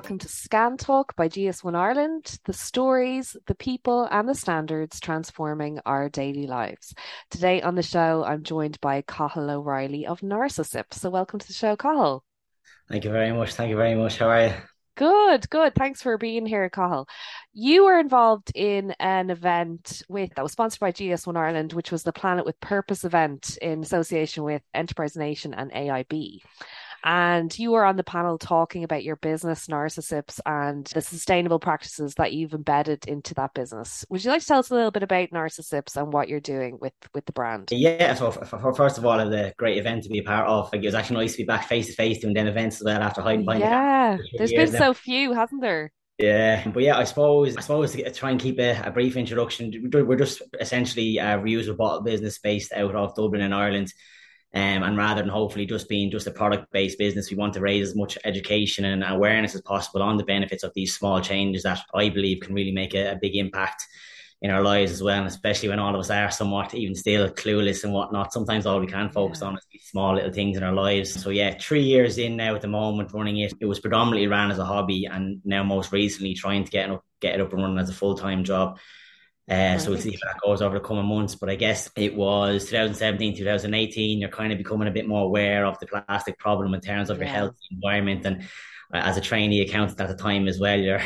welcome to Scan Talk by GS1 Ireland, the stories, the people, and the standards transforming our daily lives. Today on the show, I'm joined by Cathal O'Reilly of Narcissips. So, welcome to the show, Cathal. Thank you very much. Thank you very much. How are you? Good, good. Thanks for being here, Cathal. You were involved in an event with that was sponsored by GS1 Ireland, which was the Planet with Purpose event in association with Enterprise Nation and AIB. And you were on the panel talking about your business, Narcissips, and the sustainable practices that you've embedded into that business. Would you like to tell us a little bit about Narcissips and what you're doing with, with the brand? Yeah, so for, for, first of all, it was a great event to be a part of. Like, it was actually nice to be back face to face doing them events as well after hiding behind Yeah, there's been now. so few, hasn't there? Yeah, but yeah, I suppose I suppose to try and keep a, a brief introduction. We're just essentially a reusable bottle business based out of Dublin in Ireland. Um, and rather than hopefully just being just a product based business, we want to raise as much education and awareness as possible on the benefits of these small changes that I believe can really make a, a big impact in our lives as well, and especially when all of us are somewhat even still clueless and whatnot. Sometimes all we can focus on is these small little things in our lives. So yeah, three years in now at the moment running it, it was predominantly ran as a hobby, and now most recently trying to get up, get it up and running as a full time job. Uh, so we'll see how that goes over the coming months. But I guess it was 2017, 2018. You're kind of becoming a bit more aware of the plastic problem in terms of yeah. your health environment. And uh, as a trainee accountant at the time as well, you're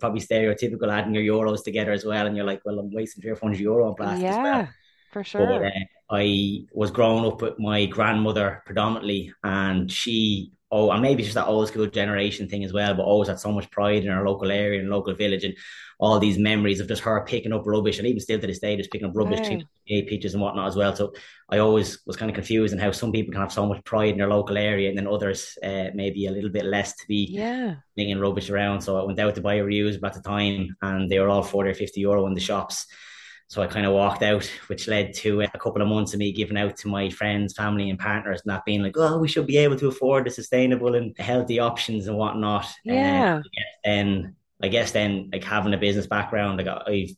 probably stereotypical adding your euros together as well. And you're like, well, I'm wasting three or four hundred euro on plastic. Yeah, well. for sure. But, uh, I was growing up with my grandmother predominantly, and she oh, and maybe it's just that old school generation thing as well, but always had so much pride in our local area and local village and all these memories of just her picking up rubbish and even still to this day just picking up rubbish, right. pictures and whatnot as well. So I always was kind of confused in how some people can have so much pride in their local area and then others uh, maybe a little bit less to be yeah. bringing rubbish around. So I went out to buy a reusable at the time and they were all 40 or 50 euro in the shops. So I kind of walked out, which led to uh, a couple of months of me giving out to my friends, family, and partners, not being like, "Oh, we should be able to afford the sustainable and healthy options and whatnot." Uh, yeah. And I guess then, like having a business background, I got I've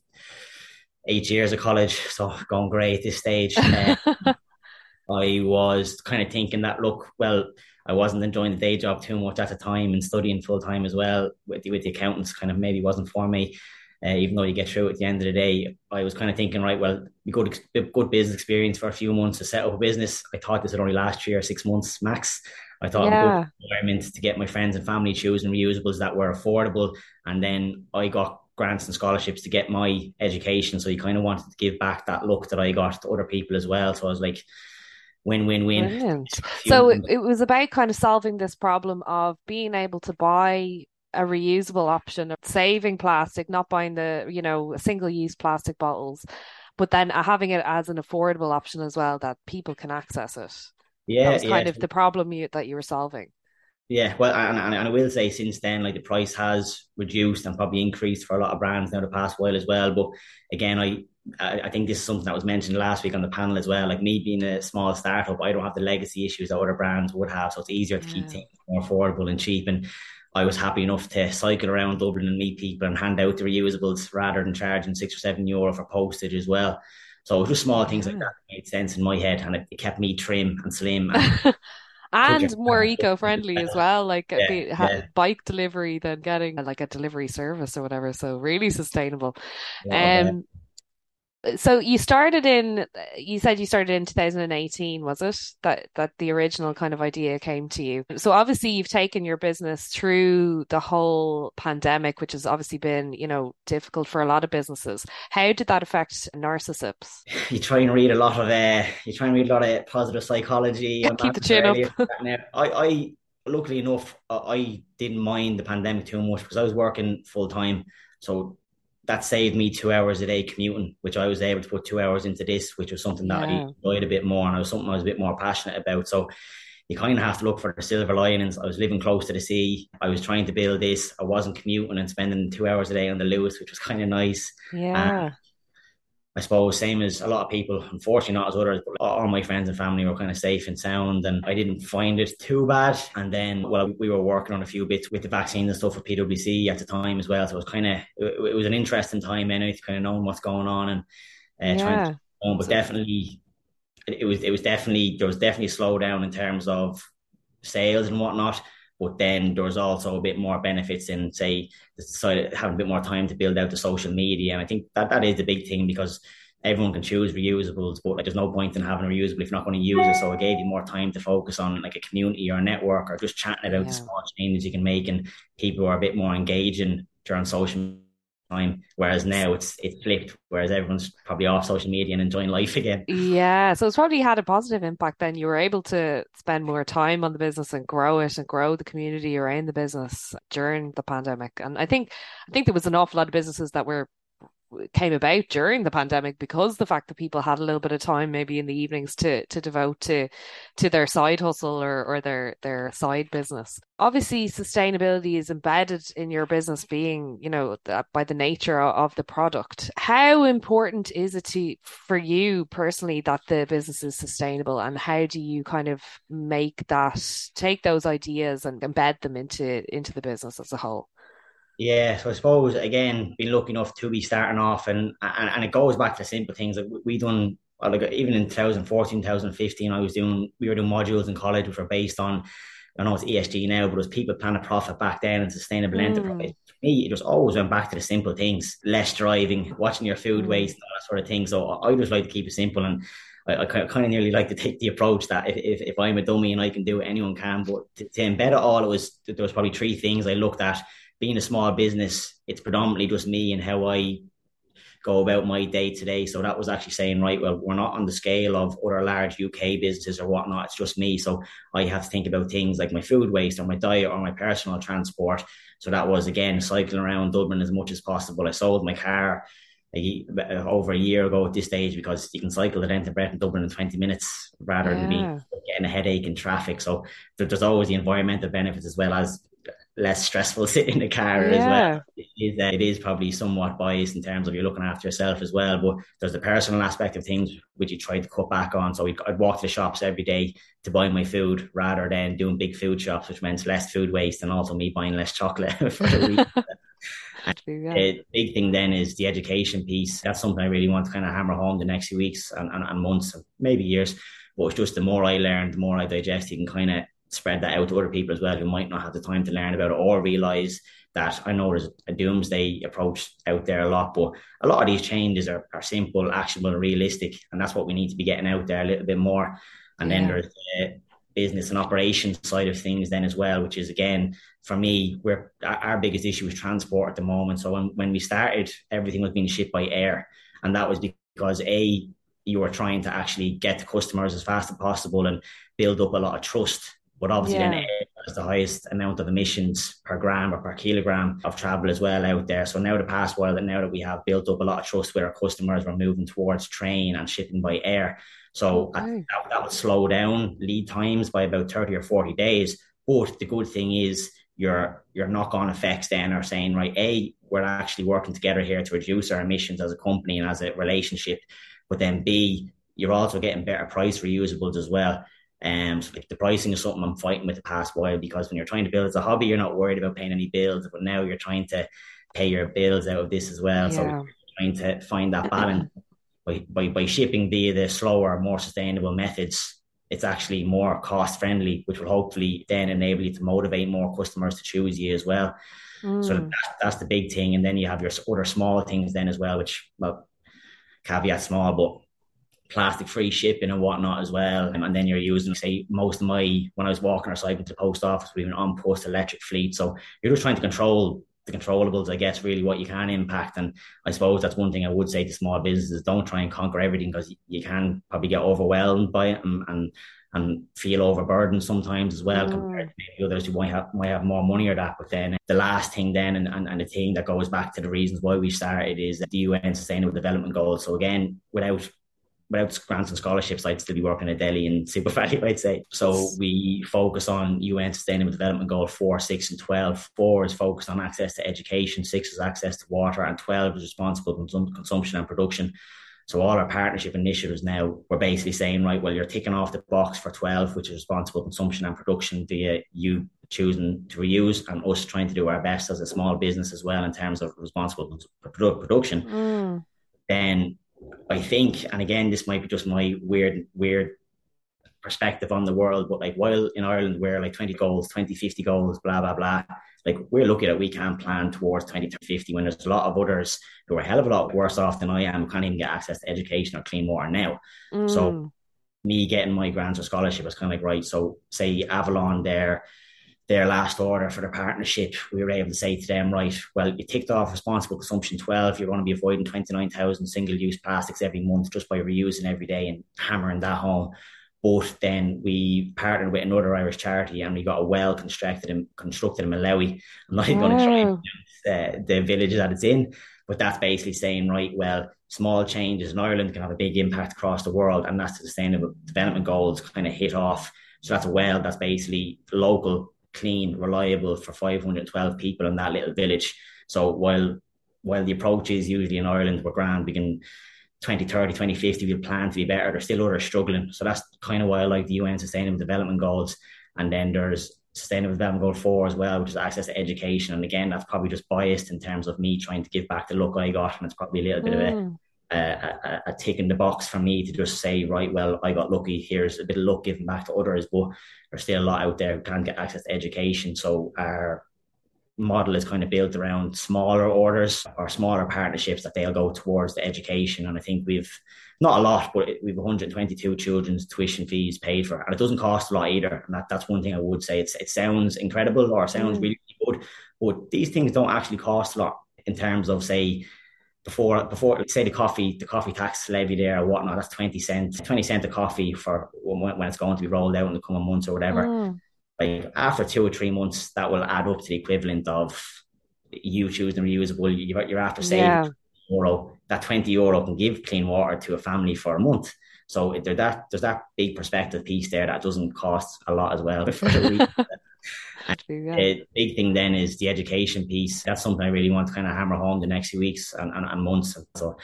eight years of college, so going great at this stage. I was kind of thinking that, look, well, I wasn't enjoying the day job too much at the time and studying full time as well with the, with the accountants kind of maybe wasn't for me uh, even though you get through at the end of the day, I was kind of thinking, right, well, good, good business experience for a few months to set up a business. I thought this would only last three or six months max. I thought yeah. good environment to get my friends and family choosing reusables that were affordable. And then I got grants and scholarships to get my education. So you kind of wanted to give back that look that I got to other people as well. So I was like, win win win. So it was about kind of solving this problem of being able to buy a reusable option of saving plastic, not buying the, you know, single use plastic bottles, but then having it as an affordable option as well that people can access it. Yeah. That was kind yeah. of the problem you, that you were solving. Yeah, well, and, and, and I will say since then, like the price has reduced and probably increased for a lot of brands now the past while as well. But again, I I think this is something that was mentioned last week on the panel as well. Like me being a small startup, I don't have the legacy issues that other brands would have, so it's easier to yeah. keep things more affordable and cheap. And I was happy enough to cycle around Dublin and meet people and hand out the reusables rather than charging six or seven euro for postage as well. So it was just small things like that made sense in my head and it, it kept me trim and slim. And, and more eco-friendly as well like yeah, the, yeah. bike delivery than getting like a delivery service or whatever so really sustainable yeah, um so you started in you said you started in 2018 was it that that the original kind of idea came to you? So obviously you've taken your business through the whole pandemic which has obviously been you know difficult for a lot of businesses. How did that affect narcissips? You try and read a lot of uh you try and read a lot of positive psychology keep the chin up. I, I luckily enough I didn't mind the pandemic too much because I was working full time so that saved me two hours a day commuting, which I was able to put two hours into this, which was something that yeah. I enjoyed a bit more and it was something I was a bit more passionate about. So you kind of have to look for the silver linings. I was living close to the sea. I was trying to build this. I wasn't commuting and spending two hours a day on the Luas, which was kind of nice. Yeah. I suppose same as a lot of people, unfortunately not as others, but all my friends and family were kind of safe and sound and I didn't find it too bad. And then, well, we were working on a few bits with the vaccines and stuff for PwC at the time as well. So it was kind of, it, it was an interesting time anyway to kind of knowing what's going on and uh, yeah. trying to, but definitely it was, it was definitely, there was definitely a slowdown in terms of sales and whatnot. But then there's also a bit more benefits in, say, having a bit more time to build out the social media. And I think that that is the big thing because everyone can choose reusables, but like there's no point in having a reusable if you're not going to use it. So it gave you more time to focus on like a community or a network or just chatting about yeah. the small changes you can make and people are a bit more engaging during social time. Whereas now it's it's flipped, whereas everyone's probably off social media and enjoying life again. Yeah. So it's probably had a positive impact then. You were able to spend more time on the business and grow it and grow the community around the business during the pandemic. And I think I think there was an awful lot of businesses that were came about during the pandemic because the fact that people had a little bit of time maybe in the evenings to to devote to to their side hustle or or their their side business. Obviously sustainability is embedded in your business being you know by the nature of the product. How important is it to for you personally that the business is sustainable and how do you kind of make that take those ideas and embed them into into the business as a whole yeah, so I suppose again, been lucky enough to be starting off, and and, and it goes back to simple things like we done. Like even in 2014, 2015, I was doing we were doing modules in college which were based on I know it's ESG now, but it was people planning profit back then and sustainable mm. enterprise. For me, it just always went back to the simple things: less driving, watching your food mm. waste, all that sort of thing. So I just like to keep it simple, and I, I kind of nearly like to take the approach that if, if, if I'm a dummy and I can do it, anyone can. But to, to embed it all, it was there was probably three things I looked at being a small business, it's predominantly just me and how I go about my day to day. So that was actually saying, right, well, we're not on the scale of other large UK businesses or whatnot. It's just me. So I have to think about things like my food waste or my diet or my personal transport. So that was again cycling around Dublin as much as possible. I sold my car a, over a year ago at this stage because you can cycle the length of Brett in Dublin in 20 minutes rather yeah. than being getting a headache in traffic. So there's always the environmental benefits as well as less stressful sitting in the car yeah. as well. It is, uh, it is probably somewhat biased in terms of you're looking after yourself as well. But there's the personal aspect of things which you try to cut back on. So I'd walk to the shops every day to buy my food rather than doing big food shops, which meant less food waste and also me buying less chocolate for the week. yeah. The big thing then is the education piece. That's something I really want to kind of hammer home the next few weeks and, and, and months, maybe years. But it's just the more I learn, the more I digest, you can kind of spread that out to other people as well who might not have the time to learn about it or realize that I know there's a doomsday approach out there a lot, but a lot of these changes are, are simple, actionable, realistic. And that's what we need to be getting out there a little bit more. And yeah. then there's the business and operations side of things then as well, which is again, for me, where our biggest issue is transport at the moment. So when, when we started, everything was being shipped by air. And that was because A, you were trying to actually get to customers as fast as possible and build up a lot of trust but obviously, yeah. then air has the highest amount of emissions per gram or per kilogram of travel as well out there. So now the past while that now that we have built up a lot of trust with our customers, we're moving towards train and shipping by air. So okay. that, that would slow down lead times by about 30 or 40 days. But the good thing is your your knock-on effects then are saying, right, A, we're actually working together here to reduce our emissions as a company and as a relationship. But then B, you're also getting better price reusables as well. Um, so like the pricing is something I'm fighting with the past while because when you're trying to build as a hobby, you're not worried about paying any bills, but now you're trying to pay your bills out of this as well. Yeah. So trying to find that balance by, by by shipping via the slower, more sustainable methods. It's actually more cost friendly, which will hopefully then enable you to motivate more customers to choose you as well. Mm. So that's, that's the big thing, and then you have your other small things then as well, which well, caveat small, but plastic free shipping and whatnot as well. And then you're using, say, most of my, when I was walking or cycling to the post office, we an on post electric fleet. So you're just trying to control the controllables, I guess, really what you can impact. And I suppose that's one thing I would say to small businesses don't try and conquer everything because you can probably get overwhelmed by it and, and, and feel overburdened sometimes as well mm. compared to maybe others who might have might have more money or that. But then the last thing then and, and, and the thing that goes back to the reasons why we started is the UN Sustainable Development Goals. So again, without without grants and scholarships, I'd still be working at Delhi and SuperValu, I'd say. So we focus on UN Sustainable Development Goal 4, 6, and 12. 4 is focused on access to education, 6 is access to water, and 12 is responsible consum- consumption and production. So all our partnership initiatives now, we're basically saying, right, well, you're ticking off the box for 12, which is responsible consumption and production via you choosing to reuse and us trying to do our best as a small business as well in terms of responsible production. Mm. Then I think, and again, this might be just my weird, weird perspective on the world. But like while in Ireland we're like 20 goals, 20, 50 goals, blah, blah, blah. Like we're looking at we can't plan towards 20 to 50 when there's a lot of others who are a hell of a lot worse off than I am, can't even get access to education or clean water now. Mm. So me getting my grants or scholarship was kind of like, right, so say Avalon there their last order for the partnership, we were able to say to them, right, well, you ticked off responsible consumption 12, you're going to be avoiding 29,000 single use plastics every month just by reusing every day and hammering that home. But then we partnered with another Irish charity and we got a well constructed and constructed in Malawi. I'm not even going to try uh, the village that it's in, but that's basically saying, right, well, small changes in Ireland can have a big impact across the world, and that's the sustainable development goals kind of hit off. So that's a well that's basically local clean, reliable for 512 people in that little village. So while while the approach is usually in Ireland, we're grand, we can 2030, 2050, we plan to be better. There's still others struggling. So that's kind of why I like the UN Sustainable Development Goals. And then there's Sustainable Development Goal 4 as well, which is access to education. And again, that's probably just biased in terms of me trying to give back the look I got. And it's probably a little bit of a mm a, a, tick in the box for me to just say, right, well, I got lucky. Here's a bit of luck given back to others, but there's still a lot out there who can't get access to education. So our model is kind of built around smaller orders or smaller partnerships that they'll go towards the education. And I think we've not a lot, but we've 122 children's tuition fees paid for, and it doesn't cost a lot either. And that, that's one thing I would say. It's, it sounds incredible or sounds mm. really good, but these things don't actually cost a lot in terms of say before before say the coffee the coffee tax levy there or whatnot that's 20 cents 20 cent a coffee for when, when it's going to be rolled out in the coming months or whatever mm. like after two or three months that will add up to the equivalent of you choosing reusable you're, you're after saving yeah. euro that 20 euro can give clean water to a family for a month so there's that there's that big perspective piece there that doesn't cost a lot as well The big thing then is the education piece. That's something I really want to kind of hammer home the next few weeks and, and, and months. So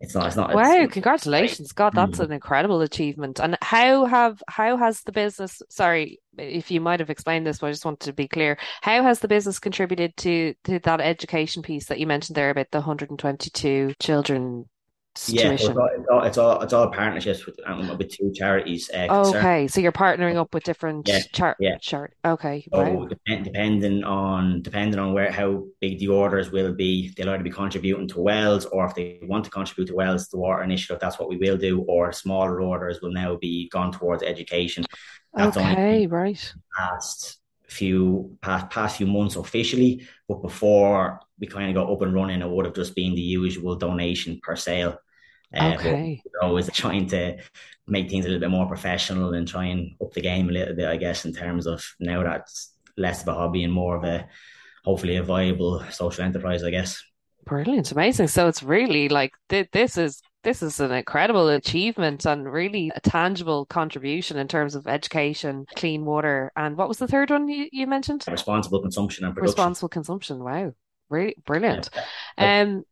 it's not. It's not. Wow! It's, congratulations, God, that's an incredible achievement. And how have how has the business? Sorry, if you might have explained this, but I just wanted to be clear. How has the business contributed to to that education piece that you mentioned there about the 122 children yeah, it's all, it's all, it's all, partnerships with um, with two charities. Uh, okay, so you're partnering up with different yeah, char- yeah. Chart. Okay, so right. depend, depending on depending on where how big the orders will be, they'll either be contributing to wells, or if they want to contribute to wells, the water initiative, that's what we will do. Or smaller orders will now be gone towards education. That's okay, right. Past few past past few months officially, but before we kind of got up and running, it would have just been the usual donation per sale. Uh, okay. Always trying to make things a little bit more professional and try and up the game a little bit, I guess, in terms of now that's less of a hobby and more of a hopefully a viable social enterprise, I guess. Brilliant, amazing. So it's really like th- this is this is an incredible achievement and really a tangible contribution in terms of education, clean water, and what was the third one you, you mentioned? Responsible consumption and production. Responsible consumption. Wow, really brilliant. Yeah. Um,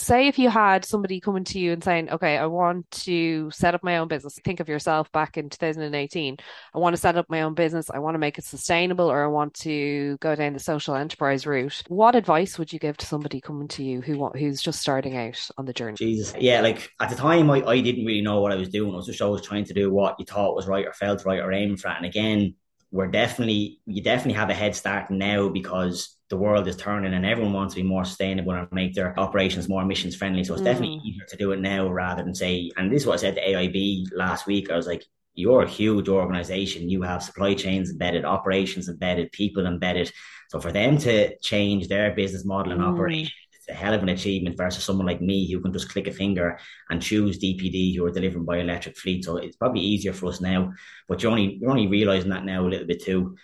say if you had somebody coming to you and saying, okay, I want to set up my own business. Think of yourself back in 2018. I want to set up my own business. I want to make it sustainable or I want to go down the social enterprise route. What advice would you give to somebody coming to you who who's just starting out on the journey? Jesus. Yeah, like at the time I, I didn't really know what I was doing. I was just always trying to do what you thought was right or felt right or aiming for. And again, we're definitely you definitely have a head start now because the world is turning and everyone wants to be more sustainable and make their operations more emissions friendly. So it's mm. definitely easier to do it now rather than say, and this is what I said to AIB last week. I was like, you're a huge organization. You have supply chains embedded, operations embedded, people embedded. So for them to change their business model and mm. operation, it's a hell of an achievement versus someone like me who can just click a finger and choose DPD who are delivering by electric fleet. So it's probably easier for us now. But you're only you're only realizing that now a little bit too.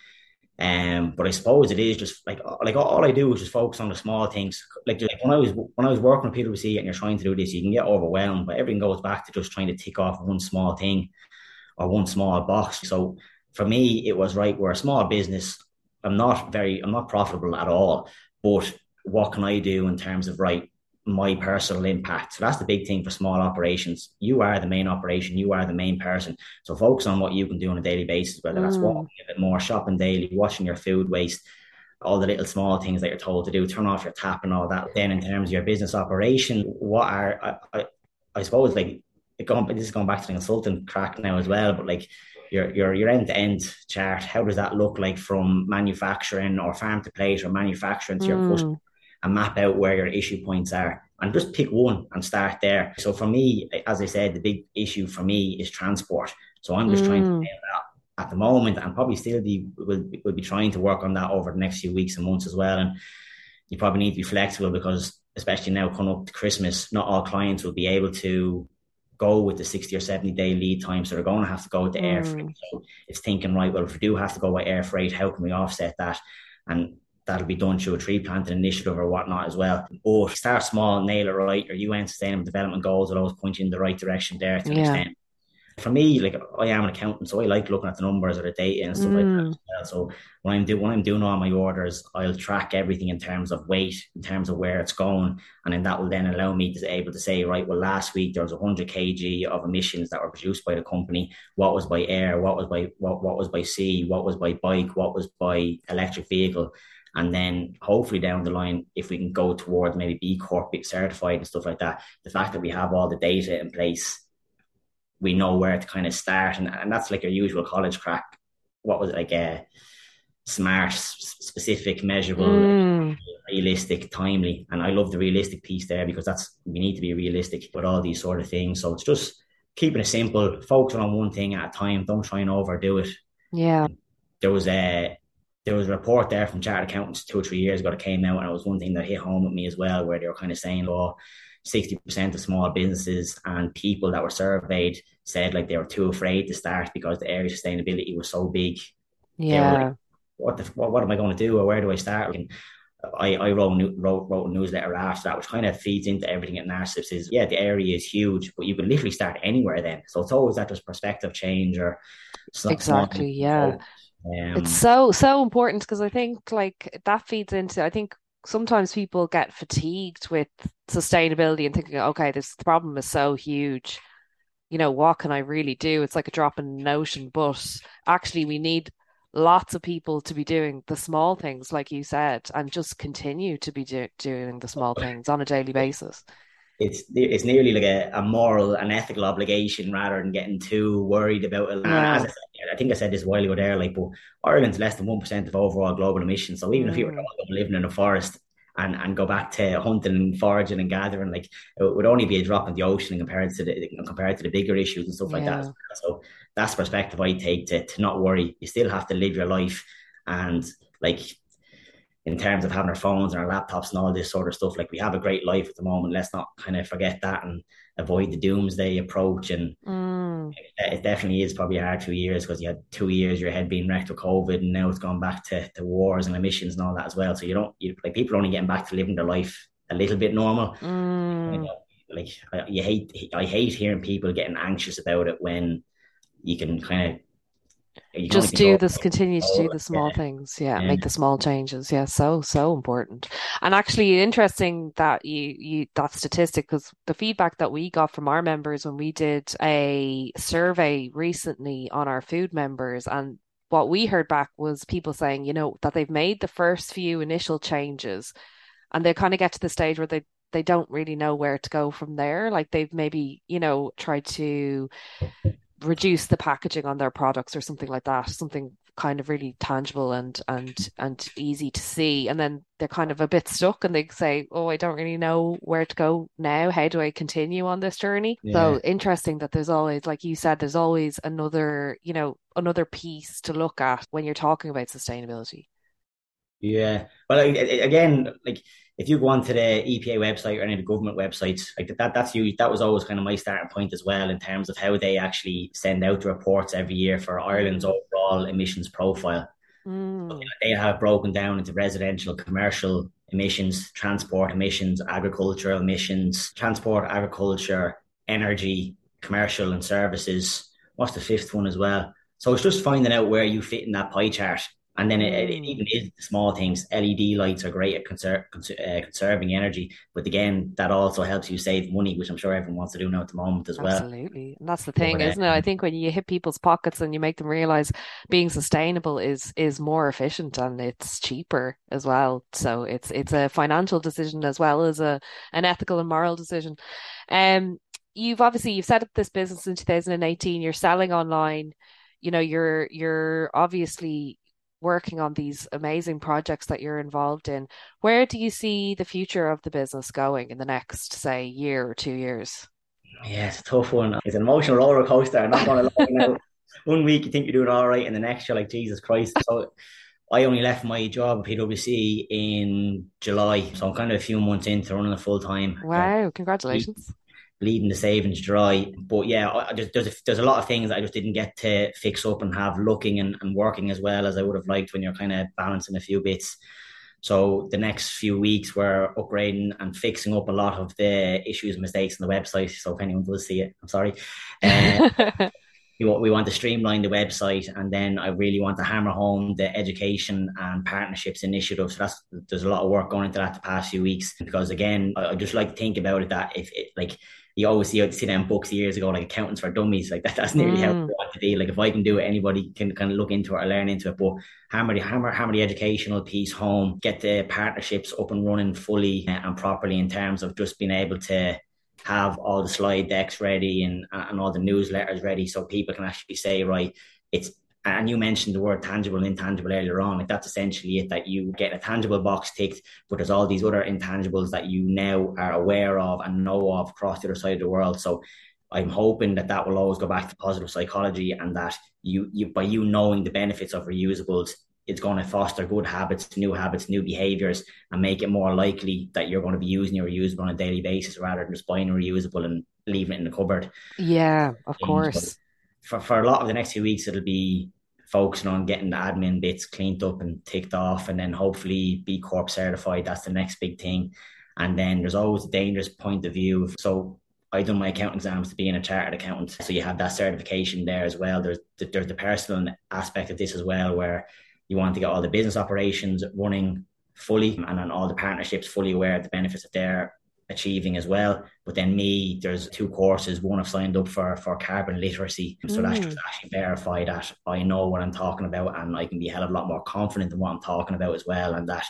Um, but I suppose it is just like like all I do is just focus on the small things. Like, like when I was when I was working with PwC and you're trying to do this, you can get overwhelmed. But everything goes back to just trying to tick off one small thing or one small box. So for me, it was right. We're a small business. I'm not very. I'm not profitable at all. But what can I do in terms of right? My personal impact. So that's the big thing for small operations. You are the main operation, you are the main person. So focus on what you can do on a daily basis, whether that's mm. walking a bit more, shopping daily, watching your food waste, all the little small things that you're told to do, turn off your tap and all that. Then in terms of your business operation, what are I, I, I suppose like going this is going back to the consultant crack now as well, but like your your your end to end chart. How does that look like from manufacturing or farm to plate or manufacturing to mm. your customer, and map out where your issue points are, and just pick one and start there. So for me, as I said, the big issue for me is transport. So I'm just mm. trying to mm. that at the moment, and probably still be will will be trying to work on that over the next few weeks and months as well. And you probably need to be flexible because especially now coming up to Christmas, not all clients will be able to go with the 60 or 70 day lead time. So they're going to have to go with the mm. air freight. So it's thinking, right, well, if we do have to go by air freight, how can we offset that? And that'll be done through a tree planting initiative or whatnot as well. Or start small, nail it right, or UN sustainable development goals will always point you in the right direction there to yeah. extent for me, like I am an accountant, so I like looking at the numbers or the data and stuff mm. like that. Mm. So when I'm doing when I'm doing all my orders, I'll track everything in terms of weight, in terms of where it's going, and then that will then allow me to be able to say, right, well, last week there was 100 kg of emissions that were produced by the company. What was by air? What was by what what was by sea? What was by bike? What was by electric vehicle? And then hopefully down the line, if we can go towards maybe B Corp certified and stuff like that, the fact that we have all the data in place we know where to kind of start, and, and that's like your usual college crack. What was it like a uh, smart, specific, measurable, mm. realistic, timely, and I love the realistic piece there because that's we need to be realistic with all these sort of things. So it's just keeping it simple, focusing on one thing at a time. Don't try and overdo it. Yeah, there was a there was a report there from chartered accountants two or three years ago that came out, and it was one thing that hit home with me as well, where they were kind of saying, "Oh, 60% of small businesses and people that were surveyed said like they were too afraid to start because the area of sustainability was so big. Yeah. Like, what the what, what am I going to do or where do I start? And I, I wrote, wrote wrote a newsletter after that, which kind of feeds into everything at Narcissips. Is yeah, the area is huge, but you can literally start anywhere then. So it's always that just perspective change or exactly, yeah. Um, it's so so important because I think like that feeds into I think sometimes people get fatigued with sustainability and thinking, okay, this problem is so huge. You know, what can I really do? It's like a drop in the ocean. But actually, we need lots of people to be doing the small things, like you said, and just continue to be do- doing the small things on a daily basis. It's it's nearly like a, a moral and ethical obligation rather than getting too worried about it. Yeah. I, said, I think I said this a while ago there, like, but Ireland's less than one percent of overall global emissions. So even mm. if you were mm. living in a forest and and go back to hunting and foraging and gathering, like it would only be a drop in the ocean compared to the compared to the bigger issues and stuff like that. So that's the perspective I take to to not worry. You still have to live your life, and like in terms of having our phones and our laptops and all this sort of stuff, like we have a great life at the moment. Let's not kind of forget that and avoid the doomsday approach. And mm. it, definitely is probably a hard two years because you had two years your head being wrecked with COVID, and now it's gone back to, to wars and emissions and all that as well. So you don't you like people are only getting back to living their life a little bit normal. Mm. You know, like you hate I hate hearing people getting anxious about it when you can kind of just do this continue to do the small yeah. things. Yeah, yeah, make the small changes. Yeah so so important. And actually interesting that you you that statistic because the feedback that we got from our members when we did a survey recently on our food members and what we heard back was people saying you know that they've made the first few initial changes and they kind of get to the stage where they they don't really know where to go from there. Like they've maybe you know tried to reduce the packaging on their products or something like that something kind of really tangible and and and easy to see. And then they're kind of a bit stuck and they say oh i don't really know where to go now. How do i continue on this journey? Yeah. so interesting that there's always like you said there's always another you know another piece to look at when you're talking about sustainability. Yeah. Well again like if you go onto the EPA website or any of the government websites, like that, that's you. That was always kind of my starting point as well in terms of how they actually send out the reports every year for Ireland's mm. overall emissions profile. Mm. So, you know, they have broken down into residential, commercial emissions, transport emissions, agricultural emissions, transport, agriculture, energy, commercial, and services. What's the fifth one as well? So it's just finding out where you fit in that pie chart and then it, it, mm. even is the small things. LED lights are great at conser- uh, conserving energy, but again, that also helps you save money, which I'm sure everyone wants to do now at the moment as well. Absolutely, and that's the thing, isn't it? I think when you hit people's pockets and you make them realize being sustainable is is more efficient and it's cheaper as well. So it's it's a financial decision as well as a an ethical and moral decision. Um, you've obviously you've set up this business in 2018. You're selling online you know, you're you're obviously working on these amazing projects that you're involved in. Where do you see the future of the business going in the next, say, year or two years? Yeah, it's a tough one. It's an emotional roller coaster. I'm not going to One week you think you're doing all right, and the next you're like, Jesus Christ. So I only left my job at PwC in July, so I'm kind of a few months into running a full time. Wow! Uh, congratulations. Bleeding the savings dry, but yeah, I, there's there's a, there's a lot of things I just didn't get to fix up and have looking and, and working as well as I would have liked when you're kind of balancing a few bits. So the next few weeks we're upgrading and fixing up a lot of the issues and mistakes on the website. So if anyone does see it, I'm sorry. Uh, we want, we want to streamline the website and then I really want to hammer home the education and partnerships initiative. So that's there's a lot of work going into that the past few weeks because again I, I just like to think about it that if it like you always see, see them books years ago, like accountants for dummies. Like that, that's nearly mm. how we want to be. Like if I can do it, anybody can kind of look into it or learn into it. But hammer the hammer, hammer the educational piece home, get the partnerships up and running fully and properly in terms of just being able to have all the slide decks ready and and all the newsletters ready, so people can actually say, right, it's and you mentioned the word tangible and intangible earlier on. Like that's essentially it that you get a tangible box ticked, but there's all these other intangibles that you now are aware of and know of across the other side of the world. So I'm hoping that that will always go back to positive psychology and that you, you by you knowing the benefits of reusables, it's going to foster good habits, new habits, new behaviors, and make it more likely that you're going to be using your reusable on a daily basis rather than just buying a reusable and leaving it in the cupboard. Yeah, of uh, course. for, for a lot of the next few weeks, it'll be focusing on getting the admin bits cleaned up and ticked off, and then hopefully B Corp certified. That's the next big thing. And then there's always a dangerous point of view. So I done my accounting exams to being a chartered accountant, so you have that certification there as well. There's the, there's the personal aspect of this as well, where you want to get all the business operations running fully, and then all the partnerships fully aware of the benefits that they're achieving as well. But then me, there's two courses. One I've signed up for for carbon literacy, so mm. that's just actually verify that I know what I'm talking about, and I can be a hell of a lot more confident in what I'm talking about as well, and that.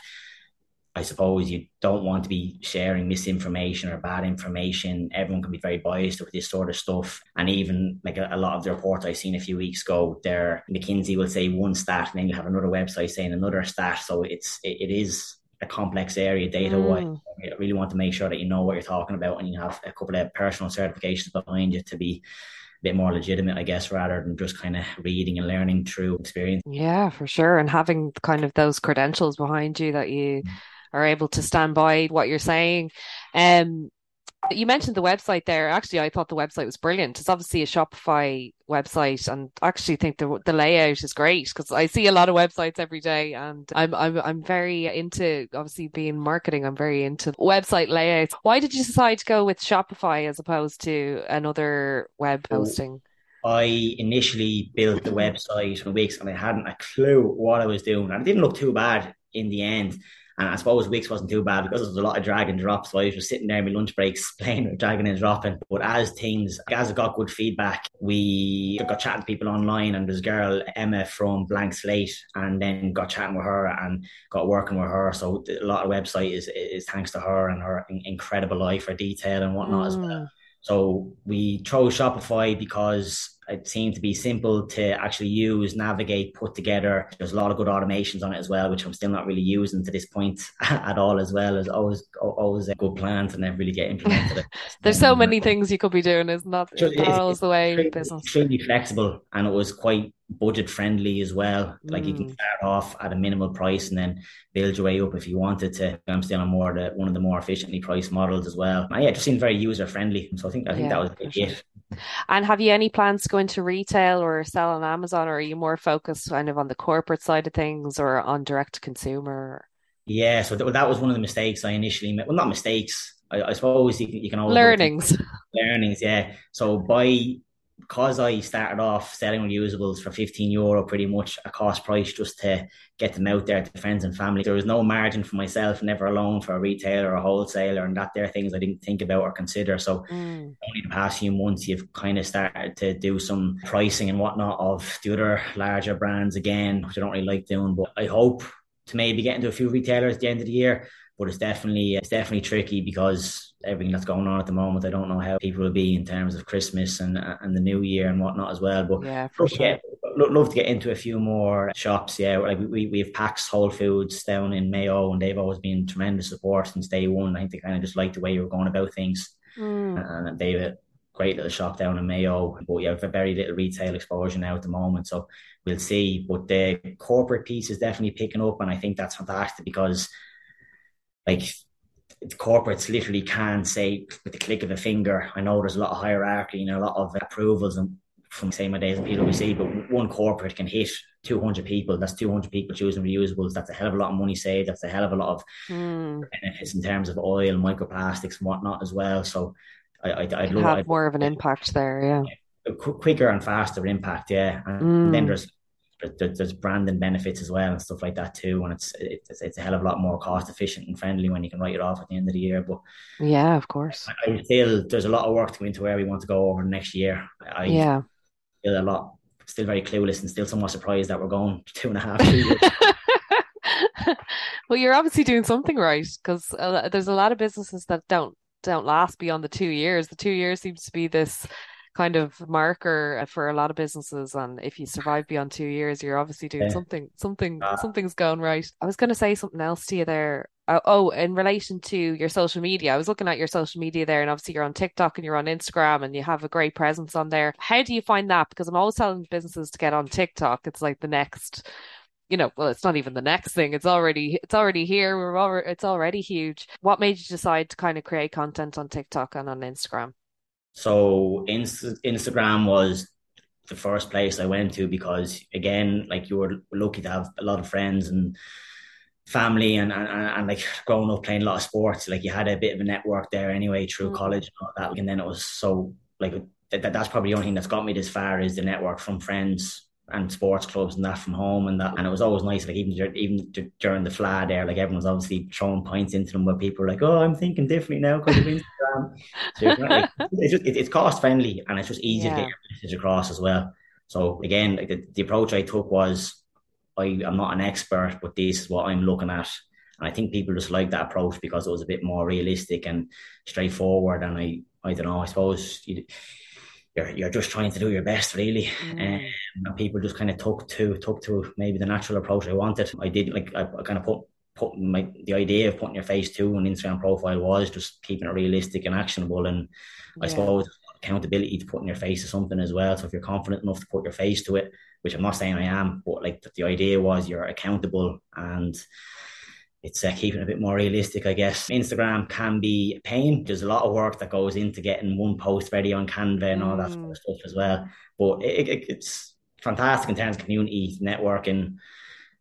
I suppose you don't want to be sharing misinformation or bad information. Everyone can be very biased with this sort of stuff. And even like a, a lot of the reports I've seen a few weeks ago, there McKinsey will say one stat, and then you have another website saying another stat. So it's it, it is a complex area data wise. Mm. I really want to make sure that you know what you're talking about and you have a couple of personal certifications behind you to be a bit more legitimate, I guess, rather than just kind of reading and learning through experience. Yeah, for sure. And having kind of those credentials behind you that you mm. are able to stand by what you're saying. Um, you mentioned the website there. Actually, I thought the website was brilliant. It's obviously a Shopify website, and I actually think the the layout is great because I see a lot of websites every day, and I'm I'm I'm very into obviously being marketing. I'm very into website layouts. Why did you decide to go with Shopify as opposed to another web oh, hosting? I initially built the website in Wix, and I hadn't a clue what I was doing, and it didn't look too bad in the end. And I suppose Wix wasn't too bad because there was a lot of drag and drop. So I was just sitting there in my lunch breaks playing with dragging and dropping. But as things, as I got good feedback, we got chatting to people online and there's a girl, Emma from Blank Slate, and then got chatting with her and got working with her. So a lot of website is, is thanks to her and her incredible eye for detail and whatnot mm. as well. Mm. So we chose Shopify because it seemed to be simple to actually use, navigate, put together. There's a lot of good automations on it as well, which I'm still not really using to this point at all. As well as always, always a good plan to never really get implemented. There's so many things you could be doing, isn't that? It's, it's, the way extremely, business. Extremely flexible, and it was quite budget friendly as well. Like mm. you can mm. start off at a minimal price and then build your way up if you wanted to. I'm still on more the one of the more efficiently priced models as well. And yeah, it just seemed very user friendly. So I think I think yeah, that was sure. it. And have you any plans to go into retail or sell on Amazon, or are you more focused kind of on the corporate side of things or on direct to consumer? Yeah, so th- that was one of the mistakes I initially made. Well, not mistakes. I, I suppose you can, you can always learnings. Learnings, yeah. So by because I started off selling reusables for 15 euro, pretty much a cost price just to get them out there to friends and family. There was no margin for myself, never alone for a retailer or a wholesaler, and that there things I didn't think about or consider. So mm. only the past few months you've kind of started to do some pricing and whatnot of the other larger brands again, which I don't really like doing. But I hope to maybe get into a few retailers at the end of the year but it's definitely it's definitely tricky because everything that's going on at the moment. I don't know how people will be in terms of Christmas and and the New Year and whatnot as well. But yeah, for sure. Yeah, love to get into a few more shops. Yeah, like we we have Pax Whole Foods down in Mayo, and they've always been tremendous support since day one. I think they kind of just like the way you were going about things, mm. and they've a great little shop down in Mayo. But yeah, very little retail exposure now at the moment, so we'll see. But the corporate piece is definitely picking up, and I think that's fantastic because like corporates literally can say with the click of a finger. I know there's a lot of hierarchy and a lot of approvals and from say my days in PwC, but one corporate can hit 200 people. That's 200 people choosing reusables. That's a hell of a lot of money saved. That's a hell of a lot of mm. benefits in terms of oil, microplastics, and whatnot as well. So I, I, I'd love have I'd, more of an impact there. Yeah. yeah. quicker and faster impact. Yeah. And mm. then there's there's branding benefits as well and stuff like that too. And it's, it's it's a hell of a lot more cost efficient and friendly when you can write it off at the end of the year. But yeah, of course, I, I feel there's a lot of work to go into where we want to go over next year. I yeah, feel a lot still very clueless and still somewhat surprised that we're going two and a half years. well, you're obviously doing something right because there's a lot of businesses that don't don't last beyond the two years. The two years seems to be this kind of marker for a lot of businesses and if you survive beyond two years you're obviously doing yeah. something something uh, something's going right i was going to say something else to you there oh, oh in relation to your social media i was looking at your social media there and obviously you're on tiktok and you're on instagram and you have a great presence on there how do you find that because i'm always telling businesses to get on tiktok it's like the next you know, well, it's not even the next thing. It's already it's already here. We're already it's already huge. What made you decide to kind of create content on TikTok and on Instagram? So Inst- Instagram was the first place I went to because again, like you were lucky to have a lot of friends and family and, and, and like growing up playing a lot of sports, like you had a bit of a network there anyway through mm. college and all that. And then it was so like that, that's probably the only thing that's got me this far is the network from friends and sports clubs and that from home and that and it was always nice like even even during the flat there like everyone's obviously throwing points into them where people are like oh I'm thinking differently now because of Instagram. So it's, like, it's just it, it's cost friendly and it's just easy yeah. to get your message across as well. So again like the, the approach I took was I, I'm not an expert but this is what I'm looking at. And I think people just like that approach because it was a bit more realistic and straightforward and I I don't know I suppose you you're you're just trying to do your best really mm. um, and people just kind of took to took to maybe the natural approach I wanted I did like I, I kind of put put my the idea of putting your face to an Instagram profile was just keeping it realistic and actionable and yeah. I suppose accountability to putting your face to something as well so if you're confident enough to put your face to it which I'm not saying I am but like the, the idea was you're accountable and it's uh, keeping a bit more realistic, I guess. Instagram can be a pain. There's a lot of work that goes into getting one post ready on Canva and all that sort of mm. stuff as well. But it, it, it's fantastic in terms of community networking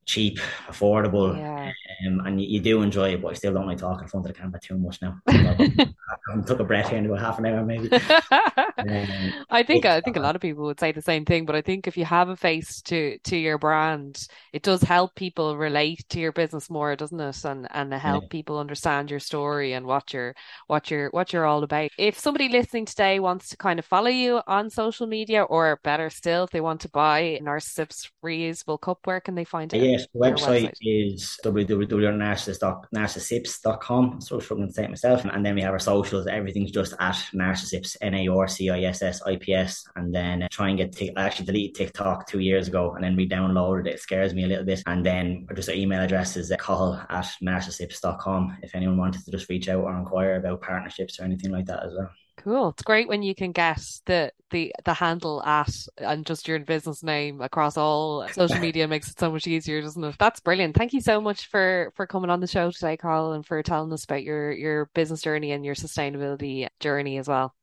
cheap, affordable, yeah. um, and you, you, do enjoy it. But I still don't like talking in front of the camera too much now. I took a breath here in about half an hour, maybe. um, I think I think a lot of people would say the same thing, but I think if you have a face to to your brand, it does help people relate to your business more, doesn't it? And and help yeah. people understand your story and what you're what you're what you're all about. If somebody listening today wants to kind of follow you on social media, or better still, if they want to buy Narcissips reusable cup, where can they find it? Yeah Yes, the website, website. is www.narcissips.com. So I was struggling to say it myself. And then we have our socials. Everything's just at Narcissips, N A R C I S S I P S. And then try and get, t- I actually deleted TikTok two years ago and then re downloaded it. It scares me a little bit. And then just our email address is uh, call at narcissips.com if anyone wanted to just reach out or inquire about partnerships or anything like that as well. Cool. It's great when you can get the the the handle at and just your business name across all social media makes it so much easier, doesn't it? That's brilliant. Thank you so much for for coming on the show today, Cathal, and for telling us about your your business journey and your sustainability journey as well.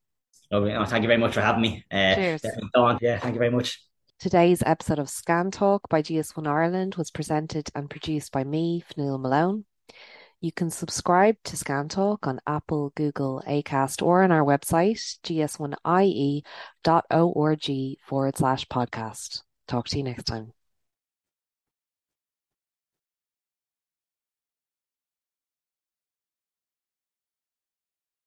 Oh, thank you very much for having me. Uh, Cheers. Yeah, thank you very much. Today's episode of Scan Talk by GS1 Ireland was presented and produced by me, Fionnuala Malone. You can subscribe to Scan Talk on Apple, Google, Acast, or on our website, gs1ie.org forward slash podcast. Talk to you next time.